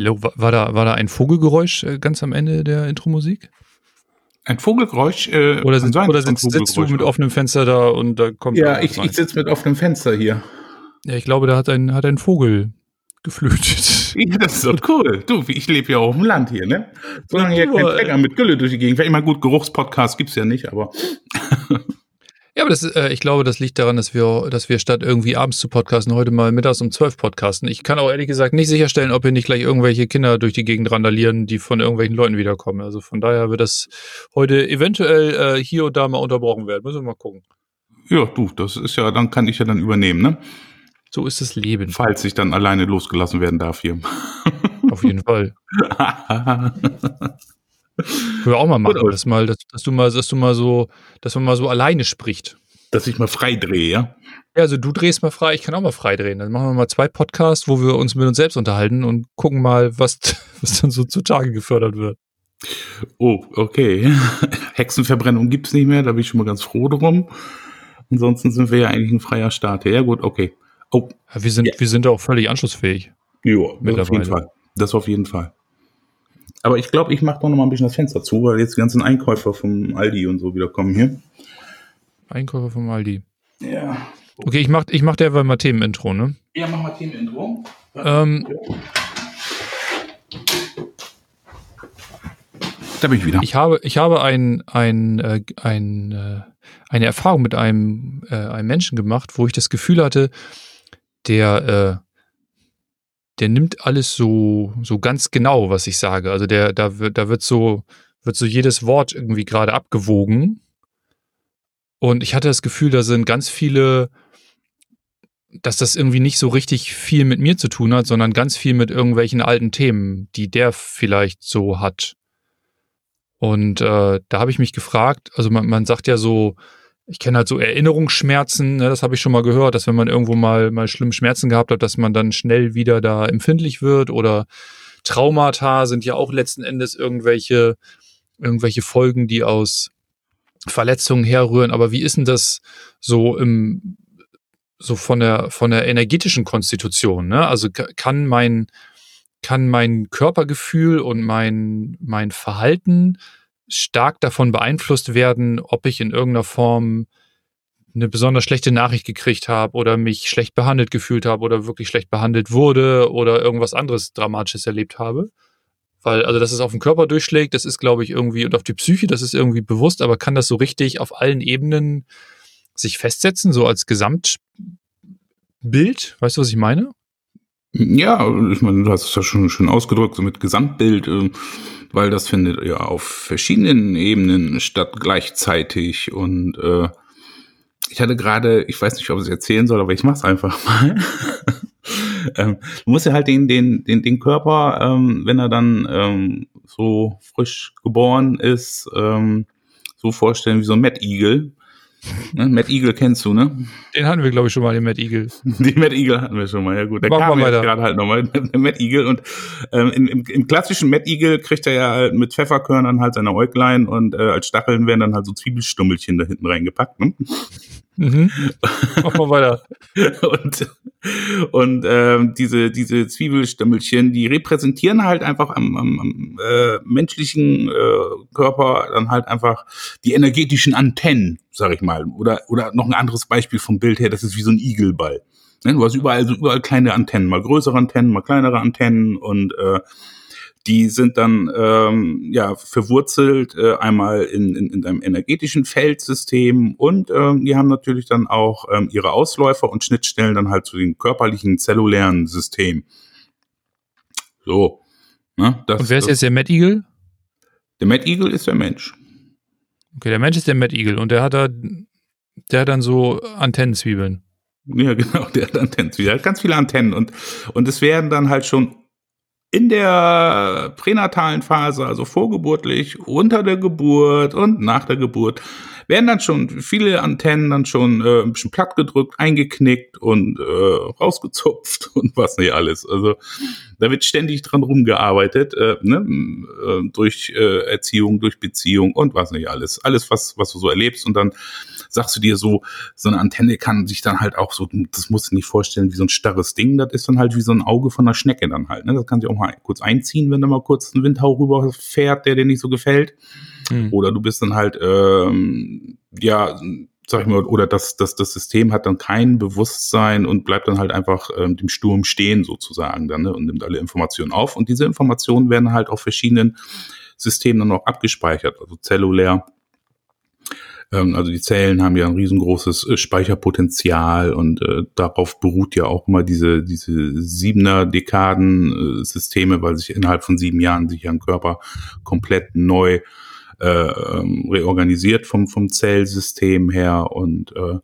Hello, war, da, war da ein Vogelgeräusch äh, ganz am Ende der Intro-Musik? Ein Vogelgeräusch? Äh, oder sind, oder sind, sitzt du mit offenem Fenster da und da kommt. Ja, ich, ich sitze mit offenem Fenster hier. Ja, ich glaube, da hat ein, hat ein Vogel geflütet. Ja, das ist doch cool. Du, ich lebe ja auch im Land hier, ne? Solange hier kein Träger mit Gülle durch die Gegend. Vielleicht immer gut, Geruchspodcast gibt's ja nicht, aber. Ja, aber das, äh, ich glaube, das liegt daran, dass wir, dass wir statt irgendwie abends zu podcasten, heute mal mittags um zwölf podcasten. Ich kann auch ehrlich gesagt nicht sicherstellen, ob hier nicht gleich irgendwelche Kinder durch die Gegend randalieren, die von irgendwelchen Leuten wiederkommen. Also von daher wird das heute eventuell äh, hier und da mal unterbrochen werden. Müssen wir mal gucken. Ja, du, das ist ja, dann kann ich ja dann übernehmen, ne? So ist das Leben. Falls ich dann alleine losgelassen werden darf hier. Auf jeden Fall. Können wir auch mal machen, dass, mal, dass, dass, du mal, dass du mal so, dass man mal so alleine spricht. Dass ich mal frei drehe, ja? Ja, also du drehst mal frei, ich kann auch mal frei drehen. Dann machen wir mal zwei Podcasts, wo wir uns mit uns selbst unterhalten und gucken mal, was, was dann so zutage gefördert wird. Oh, okay. Hexenverbrennung gibt's nicht mehr, da bin ich schon mal ganz froh drum. Ansonsten sind wir ja eigentlich ein freier Staat. Ja, gut, okay. Oh. Ja, wir sind, ja. wir sind auch völlig anschlussfähig. Ja, auf jeden Fall. Das auf jeden Fall. Aber ich glaube, ich mache doch noch mal ein bisschen das Fenster zu, weil jetzt die ganzen Einkäufer vom Aldi und so wieder kommen hier. Einkäufer vom Aldi. Ja. Okay, ich mach, ich mach derweil mal Themenintro, ne? Ja, mach mal Themenintro. Ähm, da bin ich wieder. Ich habe, ich habe ein, ein, äh, ein, äh, eine Erfahrung mit einem, äh, einem Menschen gemacht, wo ich das Gefühl hatte, der, äh, der nimmt alles so, so ganz genau, was ich sage. Also der, da wird, da wird so, wird so jedes Wort irgendwie gerade abgewogen. Und ich hatte das Gefühl, da sind ganz viele, dass das irgendwie nicht so richtig viel mit mir zu tun hat, sondern ganz viel mit irgendwelchen alten Themen, die der vielleicht so hat. Und äh, da habe ich mich gefragt, also man, man sagt ja so, ich kenne halt so Erinnerungsschmerzen, ne, das habe ich schon mal gehört, dass wenn man irgendwo mal, mal schlimm Schmerzen gehabt hat, dass man dann schnell wieder da empfindlich wird oder Traumata sind ja auch letzten Endes irgendwelche, irgendwelche Folgen, die aus Verletzungen herrühren. Aber wie ist denn das so im, so von der, von der energetischen Konstitution, ne? Also kann mein, kann mein Körpergefühl und mein, mein Verhalten stark davon beeinflusst werden, ob ich in irgendeiner Form eine besonders schlechte Nachricht gekriegt habe oder mich schlecht behandelt gefühlt habe oder wirklich schlecht behandelt wurde oder irgendwas anderes Dramatisches erlebt habe. Weil, also, dass es auf den Körper durchschlägt, das ist, glaube ich, irgendwie, und auf die Psyche, das ist irgendwie bewusst, aber kann das so richtig auf allen Ebenen sich festsetzen, so als Gesamtbild? Weißt du, was ich meine? Ja, ich meine, du hast es ja schon, schon ausgedrückt, so mit Gesamtbild. Äh weil das findet ja auf verschiedenen Ebenen statt gleichzeitig und äh, ich hatte gerade, ich weiß nicht, ob ich es erzählen soll, aber ich mach's einfach mal. ähm, du musst ja halt den, den, den, den Körper, ähm, wenn er dann ähm, so frisch geboren ist, ähm, so vorstellen wie so ein Eagle. Ne? Matt Eagle kennst du, ne? Den hatten wir, glaube ich, schon mal, den Matt Eagle. Den Matt Eagle hatten wir schon mal, ja gut. Der Machen kam jetzt gerade halt nochmal, der Matt Eagle. Und ähm, im, im, klassischen Matt Eagle kriegt er ja halt mit Pfefferkörnern halt seine Äuglein und äh, als Stacheln werden dann halt so Zwiebelstummelchen da hinten reingepackt, ne? Mhm. Mach mal weiter. und und ähm, diese, diese Zwiebelstimmelchen, die repräsentieren halt einfach am, am, am äh, menschlichen äh, Körper dann halt einfach die energetischen Antennen, sag ich mal. Oder, oder noch ein anderes Beispiel vom Bild her, das ist wie so ein Igelball. Ne? Du hast überall so überall kleine Antennen, mal größere Antennen, mal kleinere Antennen und äh, die sind dann ähm, ja verwurzelt äh, einmal in, in, in deinem energetischen Feldsystem und ähm, die haben natürlich dann auch ähm, ihre Ausläufer und Schnittstellen dann halt zu dem körperlichen zellulären System. So. Ne, das, und wer ist jetzt der Mad Eagle? Der Mad Eagle ist der Mensch. Okay, der Mensch ist der Mad Eagle und der hat da, der hat dann so Antennenzwiebeln. Ja, genau, der hat Antennenzwiebeln. Der hat ganz viele Antennen und, und es werden dann halt schon in der pränatalen Phase, also vorgeburtlich, unter der Geburt und nach der Geburt, werden dann schon viele Antennen dann schon äh, ein bisschen platt gedrückt, eingeknickt und äh, rausgezupft und was nicht alles. Also da wird ständig dran rumgearbeitet, äh, ne? äh, durch äh, Erziehung, durch Beziehung und was nicht alles. Alles, was, was du so erlebst und dann sagst du dir so, so eine Antenne kann sich dann halt auch so, das musst du nicht vorstellen, wie so ein starres Ding, das ist dann halt wie so ein Auge von einer Schnecke dann halt. Ne? Das kann sich auch mal kurz einziehen, wenn da mal kurz ein Windhauch rüberfährt, der dir nicht so gefällt. Mhm. Oder du bist dann halt, ähm, ja, sag ich mal, oder das, das, das System hat dann kein Bewusstsein und bleibt dann halt einfach ähm, dem Sturm stehen sozusagen dann ne, und nimmt alle Informationen auf. Und diese Informationen werden halt auf verschiedenen Systemen dann auch abgespeichert, also zellulär ähm, also die Zellen haben ja ein riesengroßes äh, Speicherpotenzial und äh, darauf beruht ja auch immer diese, diese siebener Dekaden-Systeme, weil sich innerhalb von sieben Jahren sich ja ein Körper komplett neu äh, ähm, reorganisiert vom, vom Zellsystem her und äh,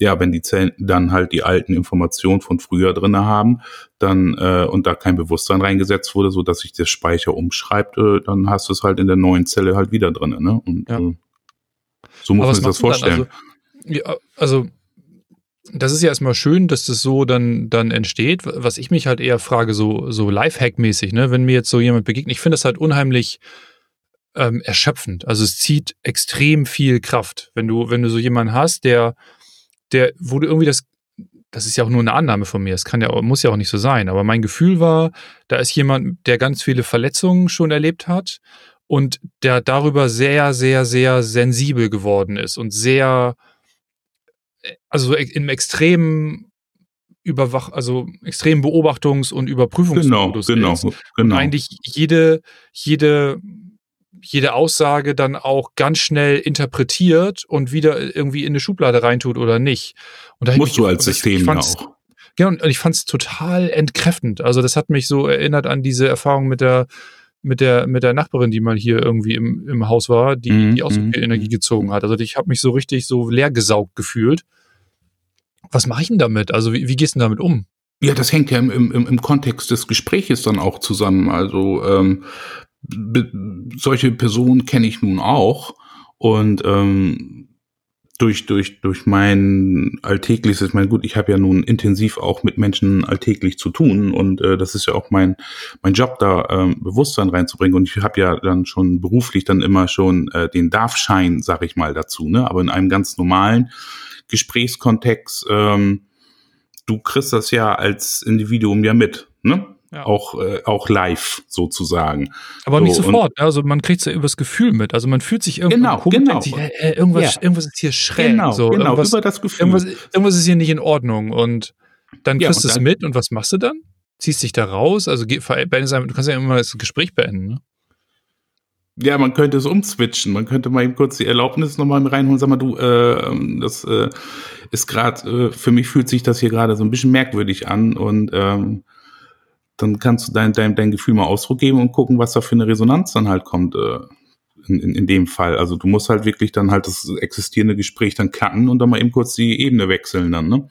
ja, wenn die Zellen dann halt die alten Informationen von früher drinne haben, dann äh, und da kein Bewusstsein reingesetzt wurde, so dass sich der Speicher umschreibt, äh, dann hast du es halt in der neuen Zelle halt wieder drinne, ne? Und ja. äh, so muss man sich das vorstellen. Also, ja, also das ist ja erstmal schön, dass das so dann, dann entsteht. Was ich mich halt eher frage, so, so Lifehack-mäßig, ne, wenn mir jetzt so jemand begegnet, ich finde das halt unheimlich ähm, erschöpfend. Also es zieht extrem viel Kraft. Wenn du, wenn du so jemanden hast, der, der, wo du irgendwie das, das ist ja auch nur eine Annahme von mir, es kann ja, muss ja auch nicht so sein, aber mein Gefühl war, da ist jemand, der ganz viele Verletzungen schon erlebt hat und der darüber sehr, sehr, sehr sensibel geworden ist und sehr, also im extremen Überwach, also extremen Beobachtungs- und Überprüfungsmodus genau, ist. Genau, genau. Und eigentlich jede, jede, jede Aussage dann auch ganz schnell interpretiert und wieder irgendwie in eine Schublade reintut oder nicht. Und da Musst du als System auch. Genau, und ich fand es total entkräftend. Also das hat mich so erinnert an diese Erfahrung mit der mit der, mit der Nachbarin, die mal hier irgendwie im, im Haus war, die, mhm. die auch so mhm, viel Energie gezogen hat. Also ich habe mich so richtig so leer gesaugt gefühlt. Was mache ich denn damit? Also wie, wie gehst du denn damit um? Ja, das hängt ja im, im, im Kontext des Gespräches dann auch zusammen. Also ähm, solche Personen kenne ich nun auch. Und ähm, durch, durch, durch mein alltägliches, ich meine, gut, ich habe ja nun intensiv auch mit Menschen alltäglich zu tun und äh, das ist ja auch mein, mein Job, da ähm, Bewusstsein reinzubringen. Und ich habe ja dann schon beruflich dann immer schon äh, den Darfschein, sag ich mal, dazu, ne? Aber in einem ganz normalen Gesprächskontext, ähm, du kriegst das ja als Individuum ja mit, ne? Ja. Auch, äh, auch live sozusagen. Aber so, nicht sofort. Ne? Also man kriegt es ja übers Gefühl mit. Also man fühlt sich irgendwie genau, genau. Sich, äh, irgendwas, ja. irgendwas ist hier schräg. Genau, so. genau irgendwas, über das Gefühl. Irgendwas, irgendwas ist hier nicht in Ordnung. Und dann kriegst du es mit und was machst du dann? Ziehst dich da raus? Also du kannst ja immer das Gespräch beenden. Ne? Ja, man könnte es umswitchen. Man könnte mal eben kurz die Erlaubnis nochmal reinholen. Sag mal, du, äh, das äh, ist gerade, äh, für mich fühlt sich das hier gerade so ein bisschen merkwürdig an und ähm, dann kannst du dein, dein, dein Gefühl mal Ausdruck geben und gucken, was da für eine Resonanz dann halt kommt. Äh, in, in, in dem Fall. Also du musst halt wirklich dann halt das existierende Gespräch dann cutten und dann mal eben kurz die Ebene wechseln dann, ne?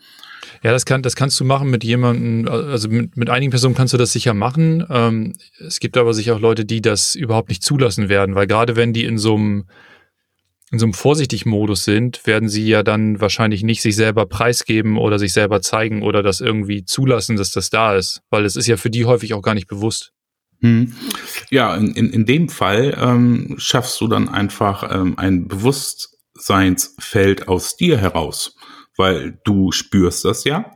Ja, das, kann, das kannst du machen mit jemandem, also mit, mit einigen Personen kannst du das sicher machen. Ähm, es gibt aber sicher auch Leute, die das überhaupt nicht zulassen werden, weil gerade wenn die in so einem in so einem Vorsichtig-Modus sind, werden sie ja dann wahrscheinlich nicht sich selber preisgeben oder sich selber zeigen oder das irgendwie zulassen, dass das da ist, weil es ist ja für die häufig auch gar nicht bewusst. Hm. Ja, in, in, in dem Fall ähm, schaffst du dann einfach ähm, ein Bewusstseinsfeld aus dir heraus, weil du spürst das ja.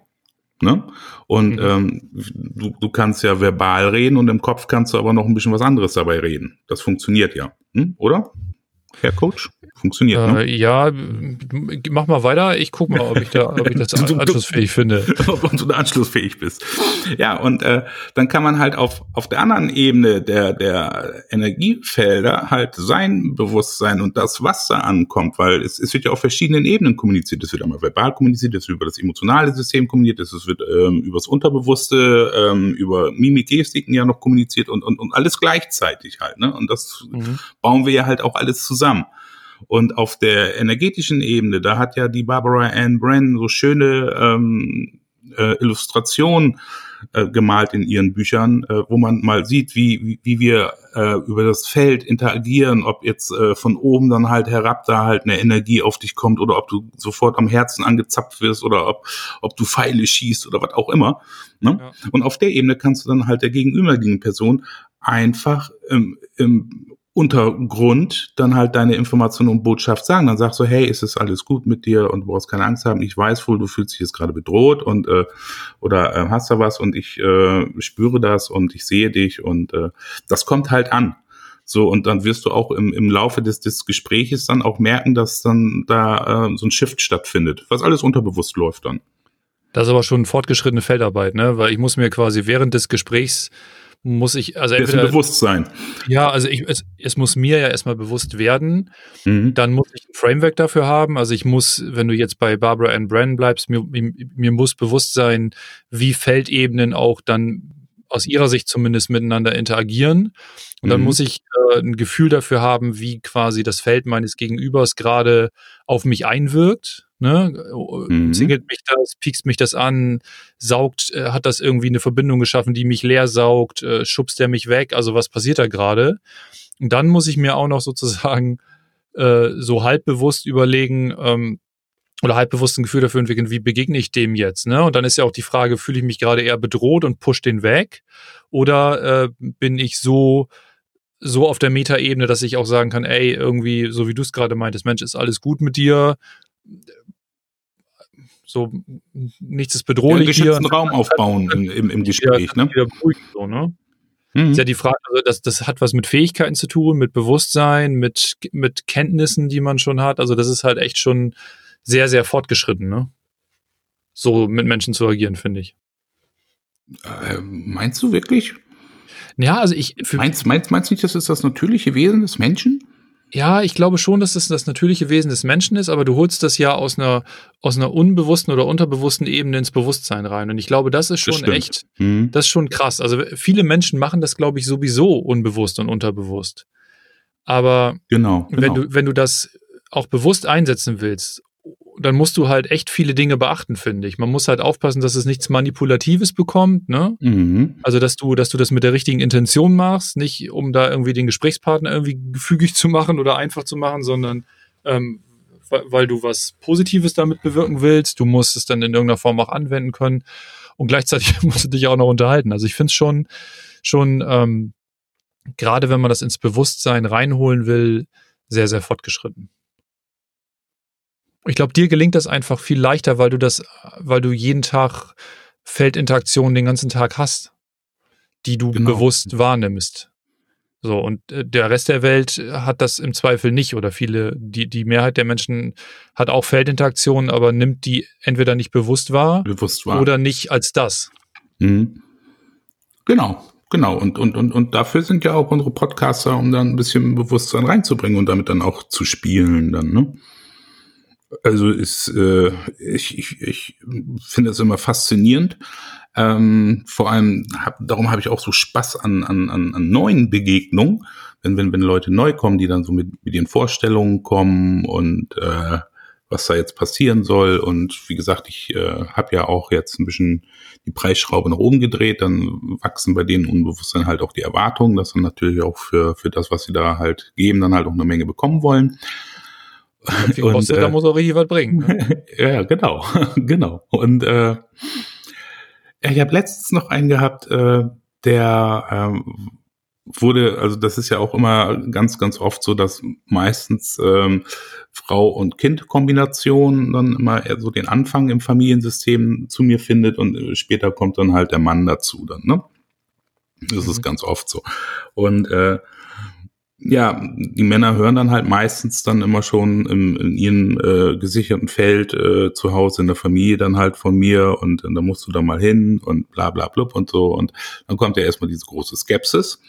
Ne? Und mhm. ähm, du, du kannst ja verbal reden und im Kopf kannst du aber noch ein bisschen was anderes dabei reden. Das funktioniert ja, hm? oder? Herr Coach? Funktioniert, äh, ne? Ja, mach mal weiter. Ich guck mal, ob ich, da, ob ich das anschlussfähig finde. ob du da anschlussfähig bist. Ja, und äh, dann kann man halt auf, auf der anderen Ebene der, der Energiefelder halt sein Bewusstsein und das, was da ankommt, weil es, es wird ja auf verschiedenen Ebenen kommuniziert. Es wird einmal verbal kommuniziert, es wird über das emotionale System kommuniziert, es wird ähm, über das Unterbewusste, ähm, über Mimik, Gestiken ja noch kommuniziert und, und, und alles gleichzeitig halt. Ne? Und das mhm. bauen wir ja halt auch alles zusammen. Und auf der energetischen Ebene, da hat ja die Barbara Ann Brennan so schöne ähm, äh, Illustrationen äh, gemalt in ihren Büchern, äh, wo man mal sieht, wie, wie, wie wir äh, über das Feld interagieren, ob jetzt äh, von oben dann halt herab da halt eine Energie auf dich kommt oder ob du sofort am Herzen angezapft wirst oder ob, ob du Pfeile schießt oder was auch immer. Ne? Ja. Und auf der Ebene kannst du dann halt der gegenüberliegenden Person einfach im, im Untergrund dann halt deine Information und Botschaft sagen. Dann sagst du, hey, ist es alles gut mit dir und du brauchst keine Angst haben. Ich weiß wohl, du fühlst dich jetzt gerade bedroht und äh, oder äh, hast da was und ich äh, spüre das und ich sehe dich und äh, das kommt halt an. So, und dann wirst du auch im, im Laufe des, des Gespräches dann auch merken, dass dann da äh, so ein Shift stattfindet, was alles unterbewusst läuft dann. Das ist aber schon fortgeschrittene Feldarbeit, ne? Weil ich muss mir quasi während des Gesprächs muss ich, also entweder, Bewusstsein. Ja, also ich, es, es muss mir ja erstmal bewusst werden. Mhm. Dann muss ich ein Framework dafür haben. Also ich muss, wenn du jetzt bei Barbara Ann Brennan bleibst, mir, mir, mir muss bewusst sein, wie Feldebenen auch dann aus ihrer Sicht zumindest miteinander interagieren. Und dann mhm. muss ich äh, ein Gefühl dafür haben, wie quasi das Feld meines Gegenübers gerade auf mich einwirkt. Ne? Mhm. Zingelt mich das, piekst mich das an, saugt, äh, hat das irgendwie eine Verbindung geschaffen, die mich leer saugt, äh, schubst der mich weg, also was passiert da gerade? Und dann muss ich mir auch noch sozusagen äh, so halbbewusst überlegen, ähm, oder halbbewusst ein Gefühl dafür entwickeln, wie begegne ich dem jetzt? Ne? Und dann ist ja auch die Frage, fühle ich mich gerade eher bedroht und push den weg? Oder äh, bin ich so so auf der Metaebene, dass ich auch sagen kann, ey, irgendwie, so wie du es gerade meintest, Mensch, ist alles gut mit dir, so nichts ist bedrohlich ja, einen hier. Raum aufbauen im, im, im Gespräch, ja, ne? so, ne? Mhm. Ist ja die Frage, also das, das hat was mit Fähigkeiten zu tun, mit Bewusstsein, mit, mit Kenntnissen, die man schon hat. Also das ist halt echt schon sehr, sehr fortgeschritten, ne? So mit Menschen zu agieren, finde ich. Äh, meinst du wirklich? Ja, also ich. meinst, meinst, meinst du nicht, das ist das natürliche Wesen des Menschen? Ja, ich glaube schon, dass es das natürliche Wesen des Menschen ist, aber du holst das ja aus einer, aus einer unbewussten oder unterbewussten Ebene ins Bewusstsein rein. Und ich glaube, das ist schon das echt, mhm. das ist schon krass. Also viele Menschen machen das, glaube ich, sowieso unbewusst und unterbewusst. Aber genau, genau. wenn du, wenn du das auch bewusst einsetzen willst dann musst du halt echt viele Dinge beachten, finde ich. Man muss halt aufpassen, dass es nichts Manipulatives bekommt, ne? Mhm. Also, dass du, dass du das mit der richtigen Intention machst, nicht um da irgendwie den Gesprächspartner irgendwie gefügig zu machen oder einfach zu machen, sondern ähm, weil du was Positives damit bewirken willst. Du musst es dann in irgendeiner Form auch anwenden können und gleichzeitig musst du dich auch noch unterhalten. Also ich finde es schon, schon ähm, gerade wenn man das ins Bewusstsein reinholen will, sehr, sehr fortgeschritten. Ich glaube, dir gelingt das einfach viel leichter, weil du das, weil du jeden Tag Feldinteraktionen den ganzen Tag hast, die du genau. bewusst wahrnimmst. So, und äh, der Rest der Welt hat das im Zweifel nicht oder viele, die, die Mehrheit der Menschen hat auch Feldinteraktionen, aber nimmt die entweder nicht bewusst wahr, bewusst wahr. oder nicht als das. Mhm. Genau, genau. Und, und, und, und dafür sind ja auch unsere Podcaster, um dann ein bisschen Bewusstsein reinzubringen und damit dann auch zu spielen dann, ne? Also ist, äh, ich, ich, ich finde es immer faszinierend. Ähm, vor allem, hab, darum habe ich auch so Spaß an, an, an, an neuen Begegnungen, wenn, wenn, wenn Leute neu kommen, die dann so mit, mit ihren Vorstellungen kommen und äh, was da jetzt passieren soll. Und wie gesagt, ich äh, habe ja auch jetzt ein bisschen die Preisschraube nach oben gedreht, dann wachsen bei denen unbewusst dann halt auch die Erwartungen, dass dann natürlich auch für, für das, was sie da halt geben, dann halt auch eine Menge bekommen wollen. Viel und, kostet, äh, da muss auch richtig was bringen. Ne? ja, genau, genau. Und äh, ich habe letztens noch einen gehabt, äh, der ähm, wurde, also das ist ja auch immer ganz, ganz oft so, dass meistens ähm, Frau und Kind Kombination dann immer so den Anfang im Familiensystem zu mir findet und äh, später kommt dann halt der Mann dazu dann, ne? Das mhm. ist ganz oft so. Und äh, ja, die Männer hören dann halt meistens dann immer schon im, in ihrem äh, gesicherten Feld äh, zu Hause in der Familie dann halt von mir und, und da musst du da mal hin und bla bla blub und so. Und dann kommt ja erstmal diese große Skepsis.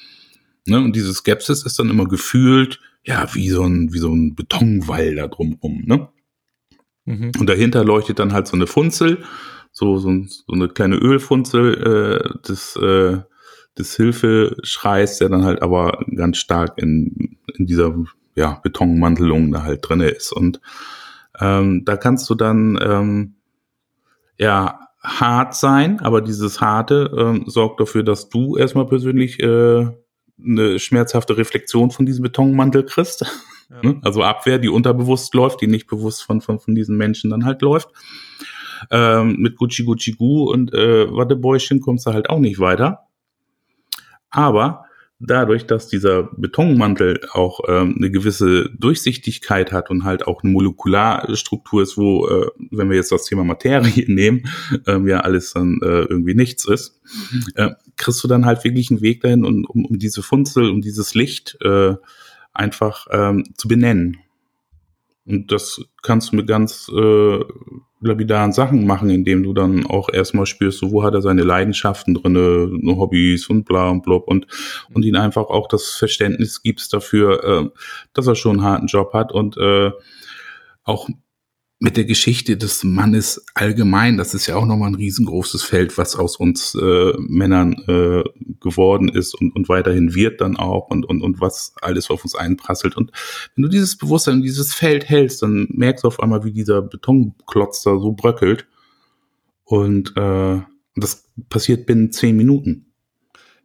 Ne? Und diese Skepsis ist dann immer gefühlt, ja, wie so ein, wie so ein Betonwall da drumrum, ne? Mhm. Und dahinter leuchtet dann halt so eine Funzel, so, so, so eine kleine Ölfunzel, äh, das äh, des Hilfeschreis, der dann halt aber ganz stark in, in dieser ja, Betonmantelung da halt drinne ist. Und ähm, da kannst du dann ähm, ja hart sein, aber dieses Harte ähm, sorgt dafür, dass du erstmal persönlich äh, eine schmerzhafte Reflexion von diesem Betonmantel kriegst. Ja. Ne? also Abwehr, die unterbewusst läuft, die nicht bewusst von, von, von diesen Menschen dann halt läuft. Ähm, mit Gucci Gucci Gu und äh, Wattebäuschen kommst du halt auch nicht weiter. Aber dadurch, dass dieser Betonmantel auch ähm, eine gewisse Durchsichtigkeit hat und halt auch eine Molekularstruktur ist, wo, äh, wenn wir jetzt das Thema Materie nehmen, ähm, ja alles dann äh, irgendwie nichts ist, äh, kriegst du dann halt wirklich einen Weg dahin, um, um, um diese Funzel, um dieses Licht äh, einfach ähm, zu benennen. Und das kannst du mit ganz äh, lapidaren Sachen machen, indem du dann auch erstmal spürst, so, wo hat er seine Leidenschaften drinne, Hobbys und bla und blub. Und, und ihn einfach auch das Verständnis gibst dafür, äh, dass er schon einen harten Job hat und äh, auch mit der Geschichte des Mannes allgemein, das ist ja auch nochmal ein riesengroßes Feld, was aus uns äh, Männern äh, geworden ist und, und weiterhin wird dann auch und, und, und was alles auf uns einprasselt. Und wenn du dieses Bewusstsein, dieses Feld hältst, dann merkst du auf einmal, wie dieser Betonklotz da so bröckelt. Und äh, das passiert binnen zehn Minuten.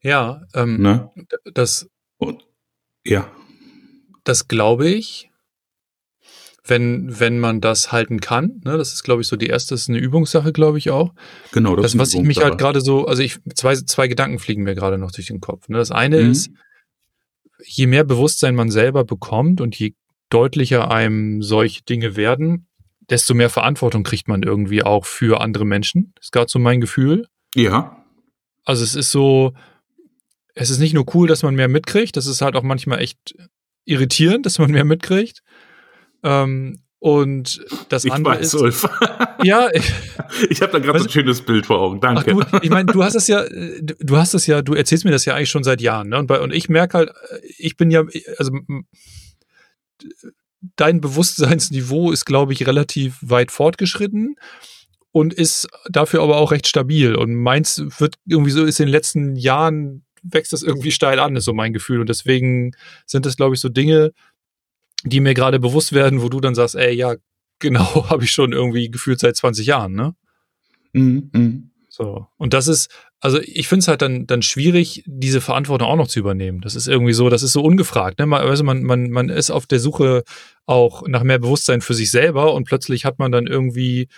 Ja, ähm, ne? das, und, ja. Das glaube ich wenn, wenn man das halten kann. Ne? Das ist, glaube ich, so die erste, das ist eine Übungssache, glaube ich auch. Genau, das, das ist was ich mich halt gerade so, also ich, zwei, zwei Gedanken fliegen mir gerade noch durch den Kopf. Ne? Das eine mhm. ist, je mehr Bewusstsein man selber bekommt und je deutlicher einem solche Dinge werden, desto mehr Verantwortung kriegt man irgendwie auch für andere Menschen. Das ist gerade so mein Gefühl. Ja. Also es ist so, es ist nicht nur cool, dass man mehr mitkriegt, das ist halt auch manchmal echt irritierend, dass man mehr mitkriegt. Ähm, und das ich andere weiß, ist. Ulf. Ja, ich, ich habe da gerade so ein schönes Bild vor Augen. Danke. Ach, du, ich meine, du hast es ja, du hast es ja, du erzählst mir das ja eigentlich schon seit Jahren, ne? Und, bei, und ich merke halt, ich bin ja, also dein Bewusstseinsniveau ist, glaube ich, relativ weit fortgeschritten und ist dafür aber auch recht stabil. Und meins wird irgendwie so, ist in den letzten Jahren wächst das irgendwie steil an, ist so mein Gefühl. Und deswegen sind das, glaube ich, so Dinge, die mir gerade bewusst werden, wo du dann sagst, ey, ja, genau, habe ich schon irgendwie gefühlt seit 20 Jahren, ne? Mhm, mh. So. Und das ist, also ich finde es halt dann, dann schwierig, diese Verantwortung auch noch zu übernehmen. Das ist irgendwie so, das ist so ungefragt. Ne? Man, also man, man, man ist auf der Suche auch nach mehr Bewusstsein für sich selber und plötzlich hat man dann irgendwie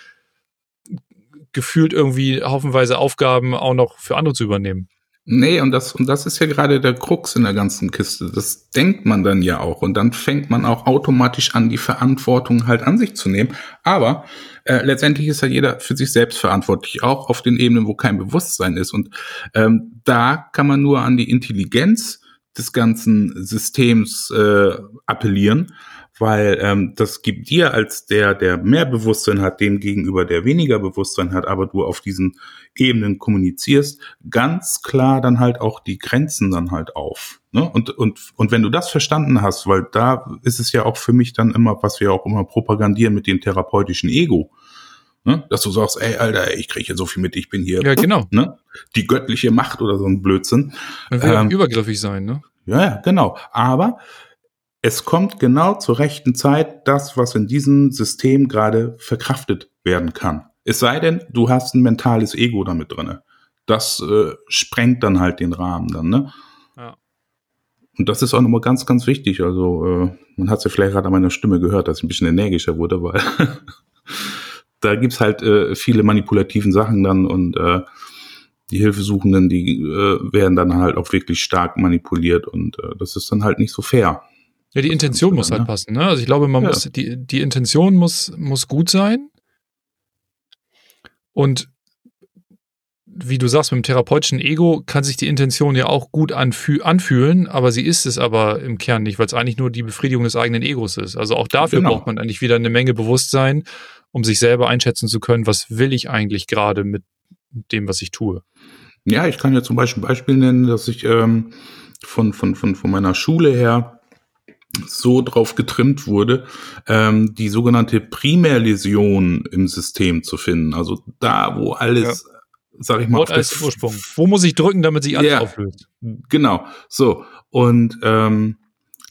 gefühlt irgendwie haufenweise Aufgaben auch noch für andere zu übernehmen. Nee, und das, und das ist ja gerade der Krux in der ganzen Kiste. Das denkt man dann ja auch. Und dann fängt man auch automatisch an, die Verantwortung halt an sich zu nehmen. Aber äh, letztendlich ist ja jeder für sich selbst verantwortlich, auch auf den Ebenen, wo kein Bewusstsein ist. Und ähm, da kann man nur an die Intelligenz des ganzen Systems äh, appellieren weil ähm, das gibt dir als der, der mehr Bewusstsein hat, dem gegenüber, der weniger Bewusstsein hat, aber du auf diesen Ebenen kommunizierst, ganz klar dann halt auch die Grenzen dann halt auf. Ne? Und, und, und wenn du das verstanden hast, weil da ist es ja auch für mich dann immer, was wir auch immer propagandieren mit dem therapeutischen Ego. Ne? Dass du sagst, ey, Alter, ich kriege hier so viel mit, ich bin hier. Ja, genau. Ne? Die göttliche Macht oder so ein Blödsinn. Man will ähm, übergriffig sein, ne? Ja, ja, genau. Aber es kommt genau zur rechten Zeit das, was in diesem System gerade verkraftet werden kann. Es sei denn, du hast ein mentales Ego damit drinne. Das äh, sprengt dann halt den Rahmen dann, ne? Ja. Und das ist auch nochmal ganz, ganz wichtig. Also, äh, man hat es ja vielleicht gerade an meiner Stimme gehört, dass ich ein bisschen energischer wurde, weil da gibt's halt äh, viele manipulativen Sachen dann und äh, die Hilfesuchenden, die äh, werden dann halt auch wirklich stark manipuliert und äh, das ist dann halt nicht so fair. Ja, die Intention muss halt ne? passen. Ne? Also ich glaube, man ja. muss die die Intention muss muss gut sein. Und wie du sagst, mit dem therapeutischen Ego kann sich die Intention ja auch gut anfü anfühlen, aber sie ist es aber im Kern nicht, weil es eigentlich nur die Befriedigung des eigenen Egos ist. Also auch dafür genau. braucht man eigentlich wieder eine Menge Bewusstsein, um sich selber einschätzen zu können, was will ich eigentlich gerade mit dem, was ich tue. Ja, ich kann ja zum Beispiel ein Beispiel nennen, dass ich ähm, von, von, von, von meiner Schule her so drauf getrimmt wurde, ähm, die sogenannte Primärläsion im System zu finden. Also da, wo alles, ja. sag ich mal, Wort als Ursprung. Wo muss ich drücken, damit sich alles ja, auflöst? Genau. So. Und ähm,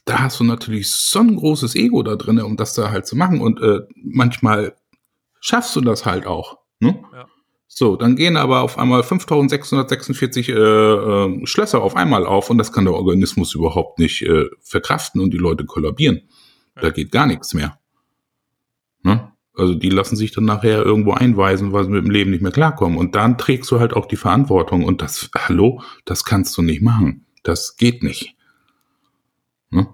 da hast du natürlich so ein großes Ego da drin, um das da halt zu machen. Und äh, manchmal schaffst du das halt auch. Ne? Ja. So, dann gehen aber auf einmal 5646 äh, äh, Schlösser auf einmal auf und das kann der Organismus überhaupt nicht äh, verkraften und die Leute kollabieren. Ja. Da geht gar nichts mehr. Ne? Also die lassen sich dann nachher irgendwo einweisen, weil sie mit dem Leben nicht mehr klarkommen. Und dann trägst du halt auch die Verantwortung. Und das, hallo, das kannst du nicht machen. Das geht nicht. Ne?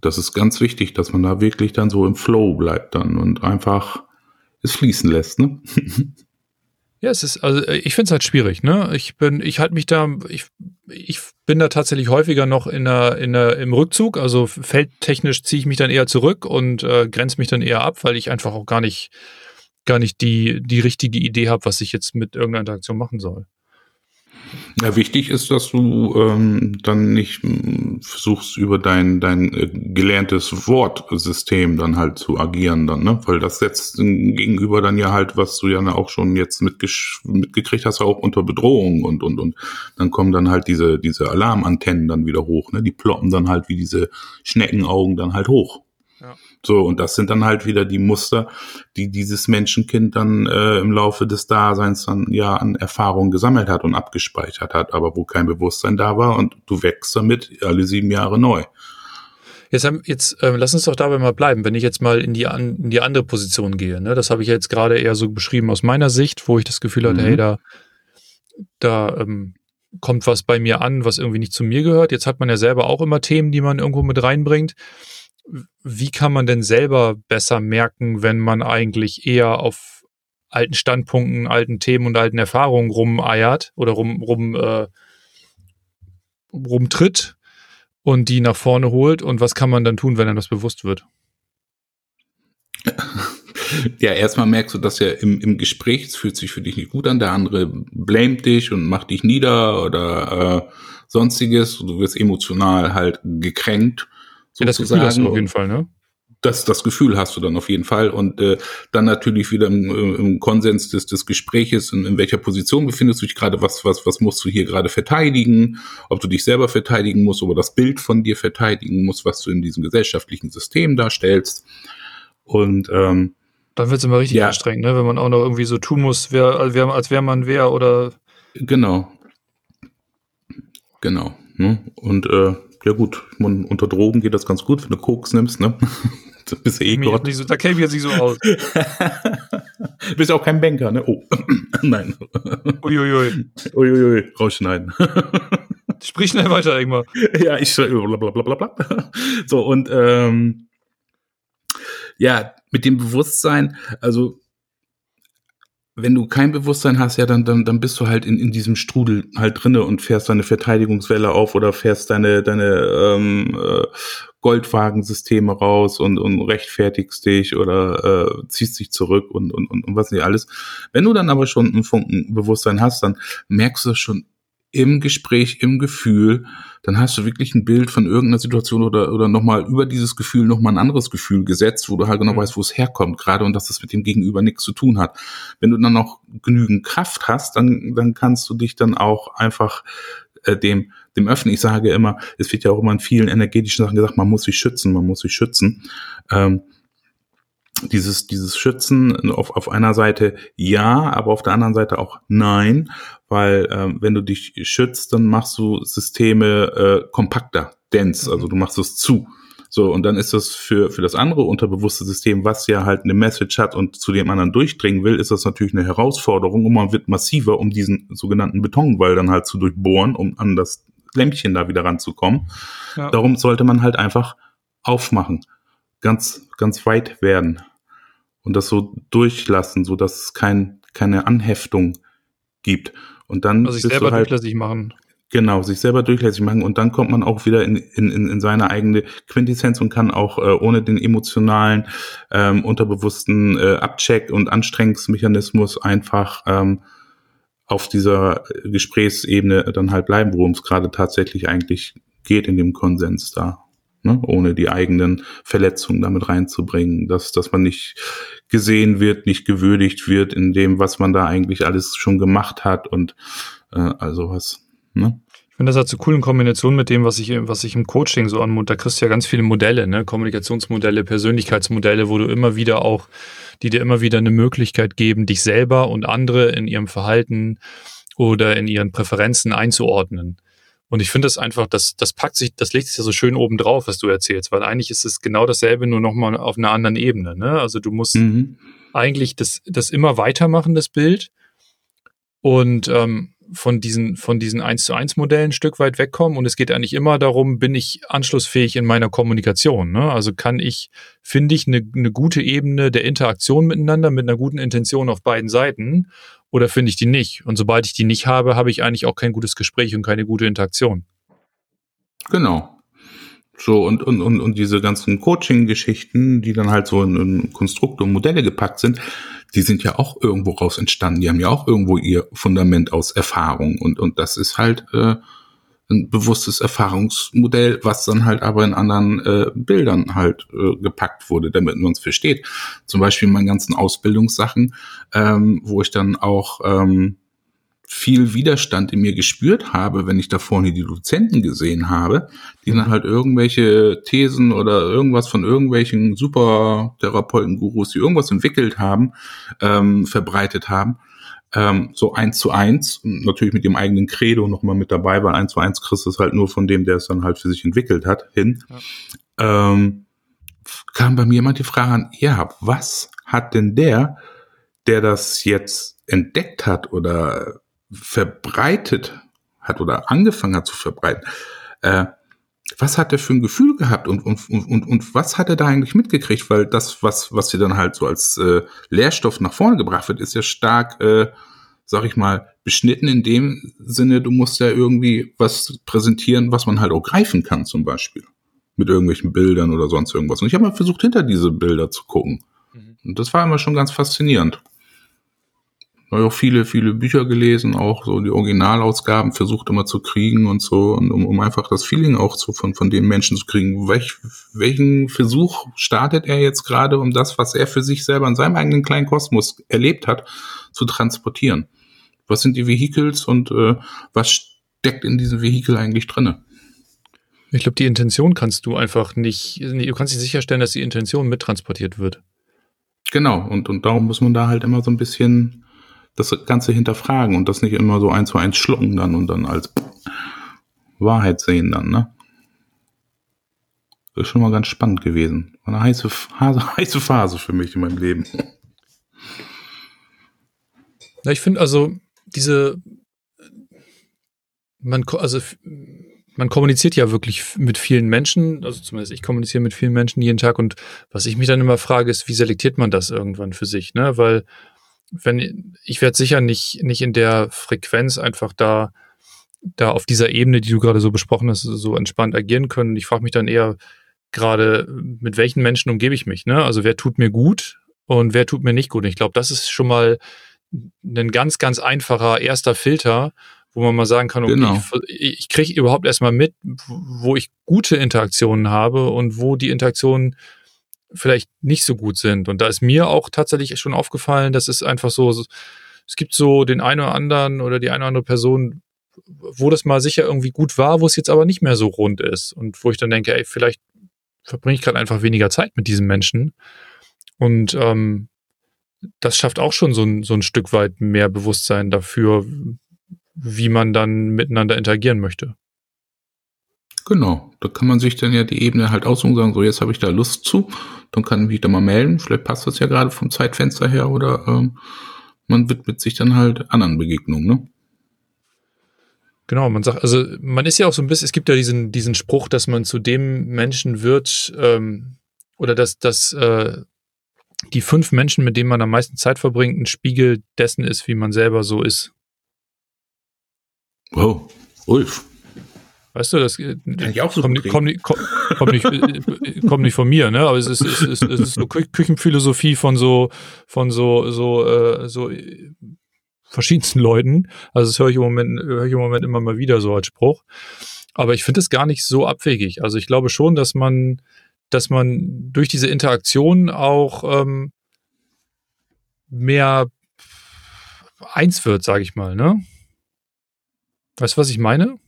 Das ist ganz wichtig, dass man da wirklich dann so im Flow bleibt dann und einfach es fließen lässt. Ne? Ja, es ist, also ich finde es halt schwierig, ne? Ich bin, ich halte mich da, ich, ich bin da tatsächlich häufiger noch in der, in der, im Rückzug. Also feldtechnisch ziehe ich mich dann eher zurück und äh, grenze mich dann eher ab, weil ich einfach auch gar nicht, gar nicht die, die richtige Idee habe, was ich jetzt mit irgendeiner Interaktion machen soll. Ja, wichtig ist, dass du ähm, dann nicht hm, versuchst, über dein, dein äh, gelerntes Wortsystem dann halt zu agieren dann, ne? Weil das setzt gegenüber dann ja halt, was du ja auch schon jetzt mitgekriegt hast, auch unter Bedrohung und und und dann kommen dann halt diese, diese Alarmantennen dann wieder hoch, ne? Die ploppen dann halt wie diese Schneckenaugen dann halt hoch. So, und das sind dann halt wieder die Muster, die dieses Menschenkind dann äh, im Laufe des Daseins dann ja an Erfahrungen gesammelt hat und abgespeichert hat, aber wo kein Bewusstsein da war und du wächst damit alle sieben Jahre neu. Jetzt, haben, jetzt äh, lass uns doch dabei mal bleiben, wenn ich jetzt mal in die, an, in die andere Position gehe. Ne? Das habe ich jetzt gerade eher so beschrieben aus meiner Sicht, wo ich das Gefühl hatte, mhm. hey, da, da ähm, kommt was bei mir an, was irgendwie nicht zu mir gehört. Jetzt hat man ja selber auch immer Themen, die man irgendwo mit reinbringt wie kann man denn selber besser merken, wenn man eigentlich eher auf alten Standpunkten, alten Themen und alten Erfahrungen rumeiert oder rum, rum äh, rumtritt und die nach vorne holt? Und was kann man dann tun, wenn einem das bewusst wird? Ja, erstmal merkst du das ja im, im Gespräch, es fühlt sich für dich nicht gut an, der andere blamet dich und macht dich nieder oder äh, sonstiges, du wirst emotional halt gekränkt ja, das Gefühl hast du auf jeden Fall, ne? Das, das Gefühl hast du dann auf jeden Fall. Und äh, dann natürlich wieder im, im Konsens des, des Gespräches, in, in welcher Position befindest du dich gerade, was, was, was musst du hier gerade verteidigen, ob du dich selber verteidigen musst, oder das Bild von dir verteidigen musst, was du in diesem gesellschaftlichen System darstellst. Und ähm, dann wird es immer richtig ja. anstrengend, ne? wenn man auch noch irgendwie so tun muss, wer, als wäre wär man wer oder. Genau. Genau. Ne? Und äh, ja gut, man, unter Drogen geht das ganz gut, wenn du Koks nimmst, ne? Du bist eh Gott. So, da käme ich jetzt nicht so aus. du bist auch kein Banker, ne? Oh, nein. Uiuiui. Uiuiui, rausschneiden. Sprich schnell weiter, Ingmar. Ja, ich blablabla. So, und ähm, ja, mit dem Bewusstsein, also wenn du kein Bewusstsein hast, ja, dann, dann, dann bist du halt in, in diesem Strudel halt drinne und fährst deine Verteidigungswelle auf oder fährst deine, deine ähm, äh, Goldwagensysteme raus und, und rechtfertigst dich oder äh, ziehst dich zurück und, und, und, und was nicht alles. Wenn du dann aber schon ein Funkenbewusstsein hast, dann merkst du das schon im Gespräch, im Gefühl, dann hast du wirklich ein Bild von irgendeiner Situation oder, oder nochmal über dieses Gefühl nochmal ein anderes Gefühl gesetzt, wo du halt genau mhm. weißt, wo es herkommt, gerade und dass das mit dem Gegenüber nichts zu tun hat. Wenn du dann noch genügend Kraft hast, dann, dann kannst du dich dann auch einfach äh, dem, dem öffnen. Ich sage immer, es wird ja auch immer in vielen energetischen Sachen gesagt, man muss sich schützen, man muss sich schützen. Ähm, dieses, dieses Schützen auf, auf einer Seite ja, aber auf der anderen Seite auch nein, weil ähm, wenn du dich schützt, dann machst du Systeme äh, kompakter, dense, also du machst es zu. So, und dann ist das für, für das andere unterbewusste System, was ja halt eine Message hat und zu dem anderen durchdringen will, ist das natürlich eine Herausforderung und man wird massiver, um diesen sogenannten Betonwall dann halt zu durchbohren, um an das Lämpchen da wieder ranzukommen. Ja. Darum sollte man halt einfach aufmachen, ganz, ganz weit werden und das so durchlassen, so dass es kein, keine Anheftung gibt. Und dann also sich selber halt, durchlässig machen. Genau, sich selber durchlässig machen und dann kommt man auch wieder in, in, in seine eigene Quintessenz und kann auch äh, ohne den emotionalen, ähm, unterbewussten äh, Abcheck und Anstrengungsmechanismus einfach ähm, auf dieser Gesprächsebene dann halt bleiben, worum es gerade tatsächlich eigentlich geht in dem Konsens da ne? ohne die eigenen Verletzungen damit reinzubringen, dass, dass man nicht gesehen wird, nicht gewürdigt wird in dem, was man da eigentlich alles schon gemacht hat und äh, also was. Ne? finde das halt so cool in Kombination mit dem, was ich, was ich im Coaching so anmut. Da kriegst du ja ganz viele Modelle, ne? Kommunikationsmodelle, Persönlichkeitsmodelle, wo du immer wieder auch, die dir immer wieder eine Möglichkeit geben, dich selber und andere in ihrem Verhalten oder in ihren Präferenzen einzuordnen. Und ich finde das einfach, das, das packt sich, das legt sich ja so schön oben drauf, was du erzählst, weil eigentlich ist es genau dasselbe, nur nochmal auf einer anderen Ebene. Ne? Also du musst mhm. eigentlich das, das immer weitermachen, das Bild. Und ähm, von diesen, von diesen 1 zu 1 Modellen ein Stück weit wegkommen. Und es geht eigentlich immer darum, bin ich anschlussfähig in meiner Kommunikation? Ne? Also kann ich, finde ich, eine, eine gute Ebene der Interaktion miteinander mit einer guten Intention auf beiden Seiten oder finde ich die nicht? Und sobald ich die nicht habe, habe ich eigentlich auch kein gutes Gespräch und keine gute Interaktion. Genau. So, und, und, und, und diese ganzen Coaching-Geschichten, die dann halt so in, in Konstrukte und Modelle gepackt sind, die sind ja auch irgendwo raus entstanden. Die haben ja auch irgendwo ihr Fundament aus Erfahrung. Und, und das ist halt äh, ein bewusstes Erfahrungsmodell, was dann halt aber in anderen äh, Bildern halt äh, gepackt wurde, damit man es versteht. Zum Beispiel in meinen ganzen Ausbildungssachen, ähm, wo ich dann auch ähm, viel Widerstand in mir gespürt habe, wenn ich da vorne die Dozenten gesehen habe, die dann halt irgendwelche Thesen oder irgendwas von irgendwelchen Supertherapeuten-Gurus, die irgendwas entwickelt haben, ähm, verbreitet haben ähm, so eins zu eins, natürlich mit dem eigenen Credo nochmal mit dabei, weil eins zu eins kriegst du es halt nur von dem, der es dann halt für sich entwickelt hat, hin. Ja. Ähm, kam bei mir immer die Frage an, ja, was hat denn der, der das jetzt entdeckt hat oder verbreitet hat oder angefangen hat zu verbreiten, äh, was hat er für ein Gefühl gehabt und, und, und, und was hat er da eigentlich mitgekriegt? Weil das, was, was hier dann halt so als äh, Lehrstoff nach vorne gebracht wird, ist ja stark, äh, sag ich mal, beschnitten in dem Sinne, du musst ja irgendwie was präsentieren, was man halt auch greifen kann, zum Beispiel. Mit irgendwelchen Bildern oder sonst irgendwas. Und ich habe mal versucht, hinter diese Bilder zu gucken. Mhm. Und das war immer schon ganz faszinierend habe auch viele, viele Bücher gelesen, auch so die Originalausgaben versucht immer zu kriegen und so, und um, um einfach das Feeling auch zu, von, von den Menschen zu kriegen. Welch, welchen Versuch startet er jetzt gerade, um das, was er für sich selber in seinem eigenen kleinen Kosmos erlebt hat, zu transportieren? Was sind die Vehicles und äh, was steckt in diesem Vehikel eigentlich drinne? Ich glaube, die Intention kannst du einfach nicht, du kannst nicht sicherstellen, dass die Intention mittransportiert wird. Genau, und, und darum muss man da halt immer so ein bisschen das Ganze hinterfragen und das nicht immer so eins zu eins schlucken dann und dann als Wahrheit sehen dann, ne? Das ist schon mal ganz spannend gewesen. War eine heiße Phase, heiße Phase für mich in meinem Leben. Ja, ich finde also diese man also man kommuniziert ja wirklich mit vielen Menschen, also zumindest ich kommuniziere mit vielen Menschen jeden Tag und was ich mich dann immer frage ist, wie selektiert man das irgendwann für sich, ne? Weil wenn ich werde sicher nicht nicht in der Frequenz einfach da da auf dieser Ebene, die du gerade so besprochen hast, so entspannt agieren können. Ich frage mich dann eher gerade, mit welchen Menschen umgebe ich mich? Ne? Also wer tut mir gut und wer tut mir nicht gut? Und ich glaube, das ist schon mal ein ganz, ganz einfacher erster Filter, wo man mal sagen kann, okay, genau. ich, ich kriege überhaupt erstmal mit, wo ich gute Interaktionen habe und wo die Interaktionen vielleicht nicht so gut sind. Und da ist mir auch tatsächlich schon aufgefallen, dass es einfach so, es gibt so den einen oder anderen oder die eine oder andere Person, wo das mal sicher irgendwie gut war, wo es jetzt aber nicht mehr so rund ist. Und wo ich dann denke, ey, vielleicht verbringe ich gerade einfach weniger Zeit mit diesen Menschen. Und ähm, das schafft auch schon so ein, so ein Stück weit mehr Bewusstsein dafür, wie man dann miteinander interagieren möchte. Genau, da kann man sich dann ja die Ebene halt aussuchen und sagen, so jetzt habe ich da Lust zu, dann kann ich mich da mal melden. Vielleicht passt das ja gerade vom Zeitfenster her oder ähm, man widmet sich dann halt anderen Begegnungen, ne? Genau, man sagt, also man ist ja auch so ein bisschen, es gibt ja diesen, diesen Spruch, dass man zu dem Menschen wird, ähm, oder dass, dass äh, die fünf Menschen, mit denen man am meisten Zeit verbringt, ein Spiegel dessen ist, wie man selber so ist. Wow, Ulf. Weißt du, das äh, Kann ich auch so kommt, kommt, kommt, kommt, nicht, äh, kommt nicht von mir, ne? Aber es ist, es ist, es ist so Küchenphilosophie von so, von so, so, äh, so äh, verschiedensten Leuten. Also das höre ich im Moment, höre ich im Moment immer mal wieder so als Spruch. Aber ich finde es gar nicht so abwegig. Also ich glaube schon, dass man, dass man durch diese Interaktion auch ähm, mehr eins wird, sage ich mal, ne? Weißt du, was ich meine?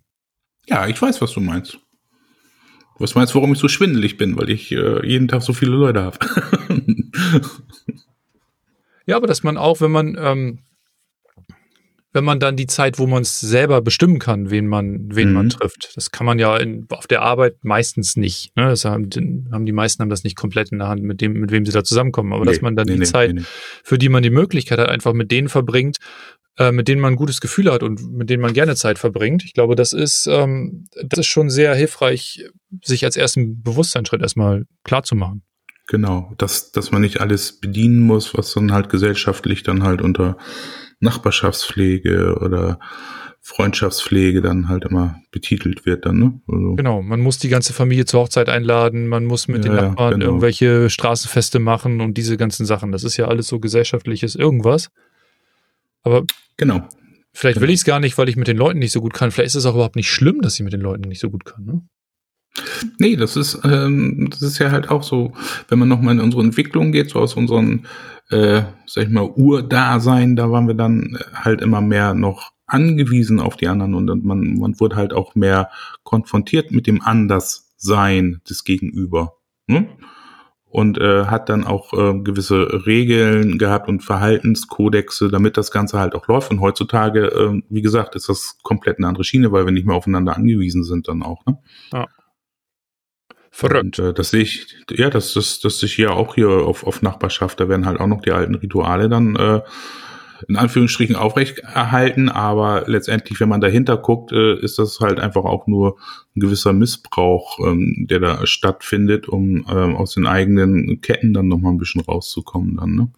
Ja, ich weiß, was du meinst. Was meinst warum ich so schwindelig bin? Weil ich äh, jeden Tag so viele Leute habe. ja, aber dass man auch, wenn man ähm, wenn man dann die Zeit, wo man es selber bestimmen kann, wen man, wen mhm. man trifft. Das kann man ja in, auf der Arbeit meistens nicht. Ne? Das haben, haben, die meisten haben das nicht komplett in der Hand, mit dem, mit wem sie da zusammenkommen. Aber nee, dass man dann nee, die nee, Zeit, für die man die Möglichkeit hat, einfach mit denen verbringt, äh, mit denen man ein gutes Gefühl hat und mit denen man gerne Zeit verbringt. Ich glaube, das ist, ähm, das ist schon sehr hilfreich, sich als ersten Bewusstseinsschritt erstmal klar zu machen. Genau, dass, dass man nicht alles bedienen muss, was dann halt gesellschaftlich dann halt unter Nachbarschaftspflege oder Freundschaftspflege dann halt immer betitelt wird dann, ne? Also genau, man muss die ganze Familie zur Hochzeit einladen, man muss mit ja, den Nachbarn genau. irgendwelche Straßenfeste machen und diese ganzen Sachen. Das ist ja alles so gesellschaftliches irgendwas. Aber genau. Vielleicht genau. will ich es gar nicht, weil ich mit den Leuten nicht so gut kann. Vielleicht ist es auch überhaupt nicht schlimm, dass ich mit den Leuten nicht so gut kann, ne? Nee, das ist, ähm, das ist ja halt auch so, wenn man nochmal in unsere Entwicklung geht, so aus unseren äh, sag ich mal, Urdasein, da waren wir dann halt immer mehr noch angewiesen auf die anderen und man, man wurde halt auch mehr konfrontiert mit dem Anderssein des Gegenüber. Ne? Und äh, hat dann auch äh, gewisse Regeln gehabt und Verhaltenskodexe, damit das Ganze halt auch läuft. Und heutzutage, äh, wie gesagt, ist das komplett eine andere Schiene, weil wir nicht mehr aufeinander angewiesen sind dann auch. Ne? Ja. Verrückt. Und, äh, das sehe ich, ja, das, das, das sehe ich ja auch hier auf, auf Nachbarschaft. Da werden halt auch noch die alten Rituale dann äh, in Anführungsstrichen aufrecht erhalten, aber letztendlich, wenn man dahinter guckt, äh, ist das halt einfach auch nur ein gewisser Missbrauch, ähm, der da stattfindet, um ähm, aus den eigenen Ketten dann nochmal ein bisschen rauszukommen dann, ne?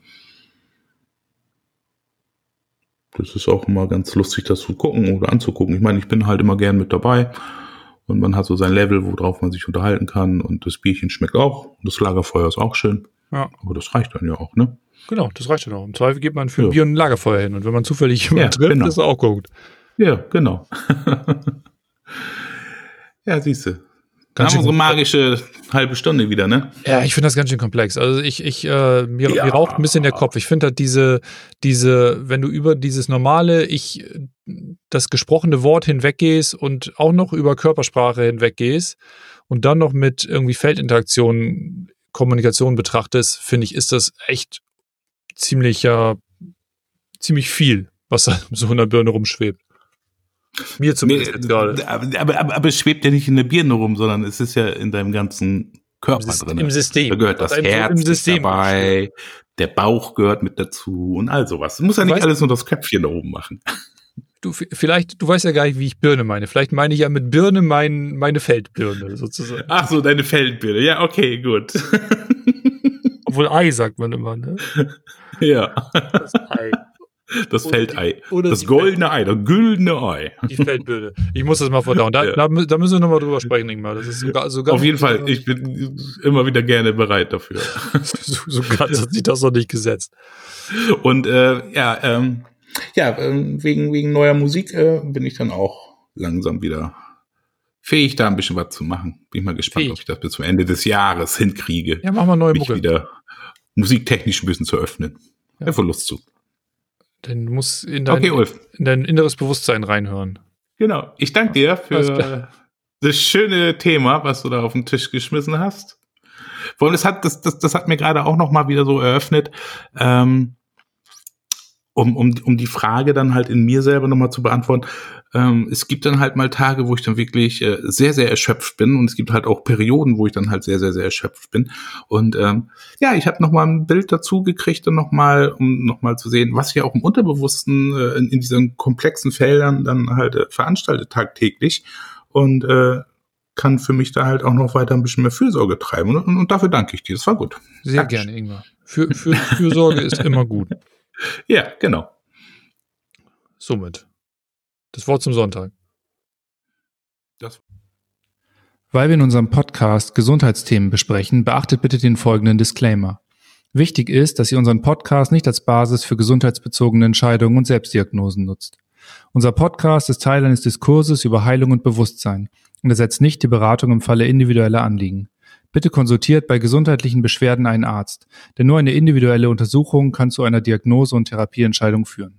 Das ist auch immer ganz lustig, das zu gucken oder anzugucken. Ich meine, ich bin halt immer gern mit dabei und man hat so sein Level, worauf man sich unterhalten kann und das Bierchen schmeckt auch und das Lagerfeuer ist auch schön. Ja. Aber das reicht dann ja auch, ne? Genau, das reicht dann auch. Im Zweifel geht man für ja. Bier und ein Lagerfeuer hin und wenn man zufällig jemanden ja, trifft, genau. ist auch gut. Ja, genau. ja, siehst du. Ganz haben unsere magische halbe Stunde wieder, ne? Ja, ich finde das ganz schön komplex. Also ich, ich, äh, mir, ja. mir raucht ein bisschen der Kopf. Ich finde halt diese, diese, wenn du über dieses normale, ich, das gesprochene Wort hinweggehst und auch noch über Körpersprache hinweggehst und dann noch mit irgendwie Feldinteraktion, Kommunikation betrachtest, finde ich, ist das echt ziemlich, ja, ziemlich viel, was da so in der Birne rumschwebt. Mir zumindest nee, gerade. Aber, aber, aber, aber, es schwebt ja nicht in der Birne rum, sondern es ist ja in deinem ganzen Körper Im drin. Im System. Da gehört das Herz im System dabei, der Bauch gehört mit dazu und all sowas. Du musst ja nicht weißt, alles nur das Köpfchen da oben machen. Du, vielleicht, du weißt ja gar nicht, wie ich Birne meine. Vielleicht meine ich ja mit Birne mein, meine Feldbirne sozusagen. Ach so, deine Feldbirne. Ja, okay, gut. Obwohl Ei sagt man immer, ne? Ja. Das Ei. Das oder Feldei. Die, das goldene Ei, das güldene Ei. Die Feldbilde. Ich muss das mal verdauen. Da, ja. da, da müssen wir nochmal drüber sprechen, Ingmar. Das ist sogar, sogar Auf jeden Fall, ich bin immer wieder gerne bereit dafür. so, so ganz hat sich das noch nicht gesetzt. Und äh, ja, ähm, ja, ähm, wegen, wegen neuer Musik äh, bin ich dann auch langsam wieder fähig, da ein bisschen was zu machen. Bin ich mal gespannt, fähig. ob ich das bis zum Ende des Jahres hinkriege. Ja, mach mal neue mich Mucke. wieder musiktechnisch ein bisschen zu öffnen. Ja. Einfach Lust zu. Denn du musst in dein, okay, in dein inneres Bewusstsein reinhören. Genau. Ich danke dir für das schöne Thema, was du da auf den Tisch geschmissen hast. Vor allem, das hat, das, das, das hat mir gerade auch noch mal wieder so eröffnet, ähm, um, um, um die Frage dann halt in mir selber nochmal zu beantworten. Ähm, es gibt dann halt mal Tage, wo ich dann wirklich äh, sehr, sehr erschöpft bin und es gibt halt auch Perioden, wo ich dann halt sehr, sehr, sehr erschöpft bin. Und ähm, ja, ich habe nochmal ein Bild dazu gekriegt und nochmal, um nochmal zu sehen, was wir auch im Unterbewussten äh, in, in diesen komplexen Feldern dann halt äh, veranstaltet tagtäglich. Und äh, kann für mich da halt auch noch weiter ein bisschen mehr Fürsorge treiben. Und, und dafür danke ich dir. Das war gut. Sehr Dankeschön. gerne, Ingmar. Für, für Fürsorge ist immer gut. Ja, genau. Somit. Das Wort zum Sonntag. Das Weil wir in unserem Podcast Gesundheitsthemen besprechen, beachtet bitte den folgenden Disclaimer. Wichtig ist, dass ihr unseren Podcast nicht als Basis für gesundheitsbezogene Entscheidungen und Selbstdiagnosen nutzt. Unser Podcast ist Teil eines Diskurses über Heilung und Bewusstsein und ersetzt nicht die Beratung im Falle individueller Anliegen. Bitte konsultiert bei gesundheitlichen Beschwerden einen Arzt, denn nur eine individuelle Untersuchung kann zu einer Diagnose und Therapieentscheidung führen.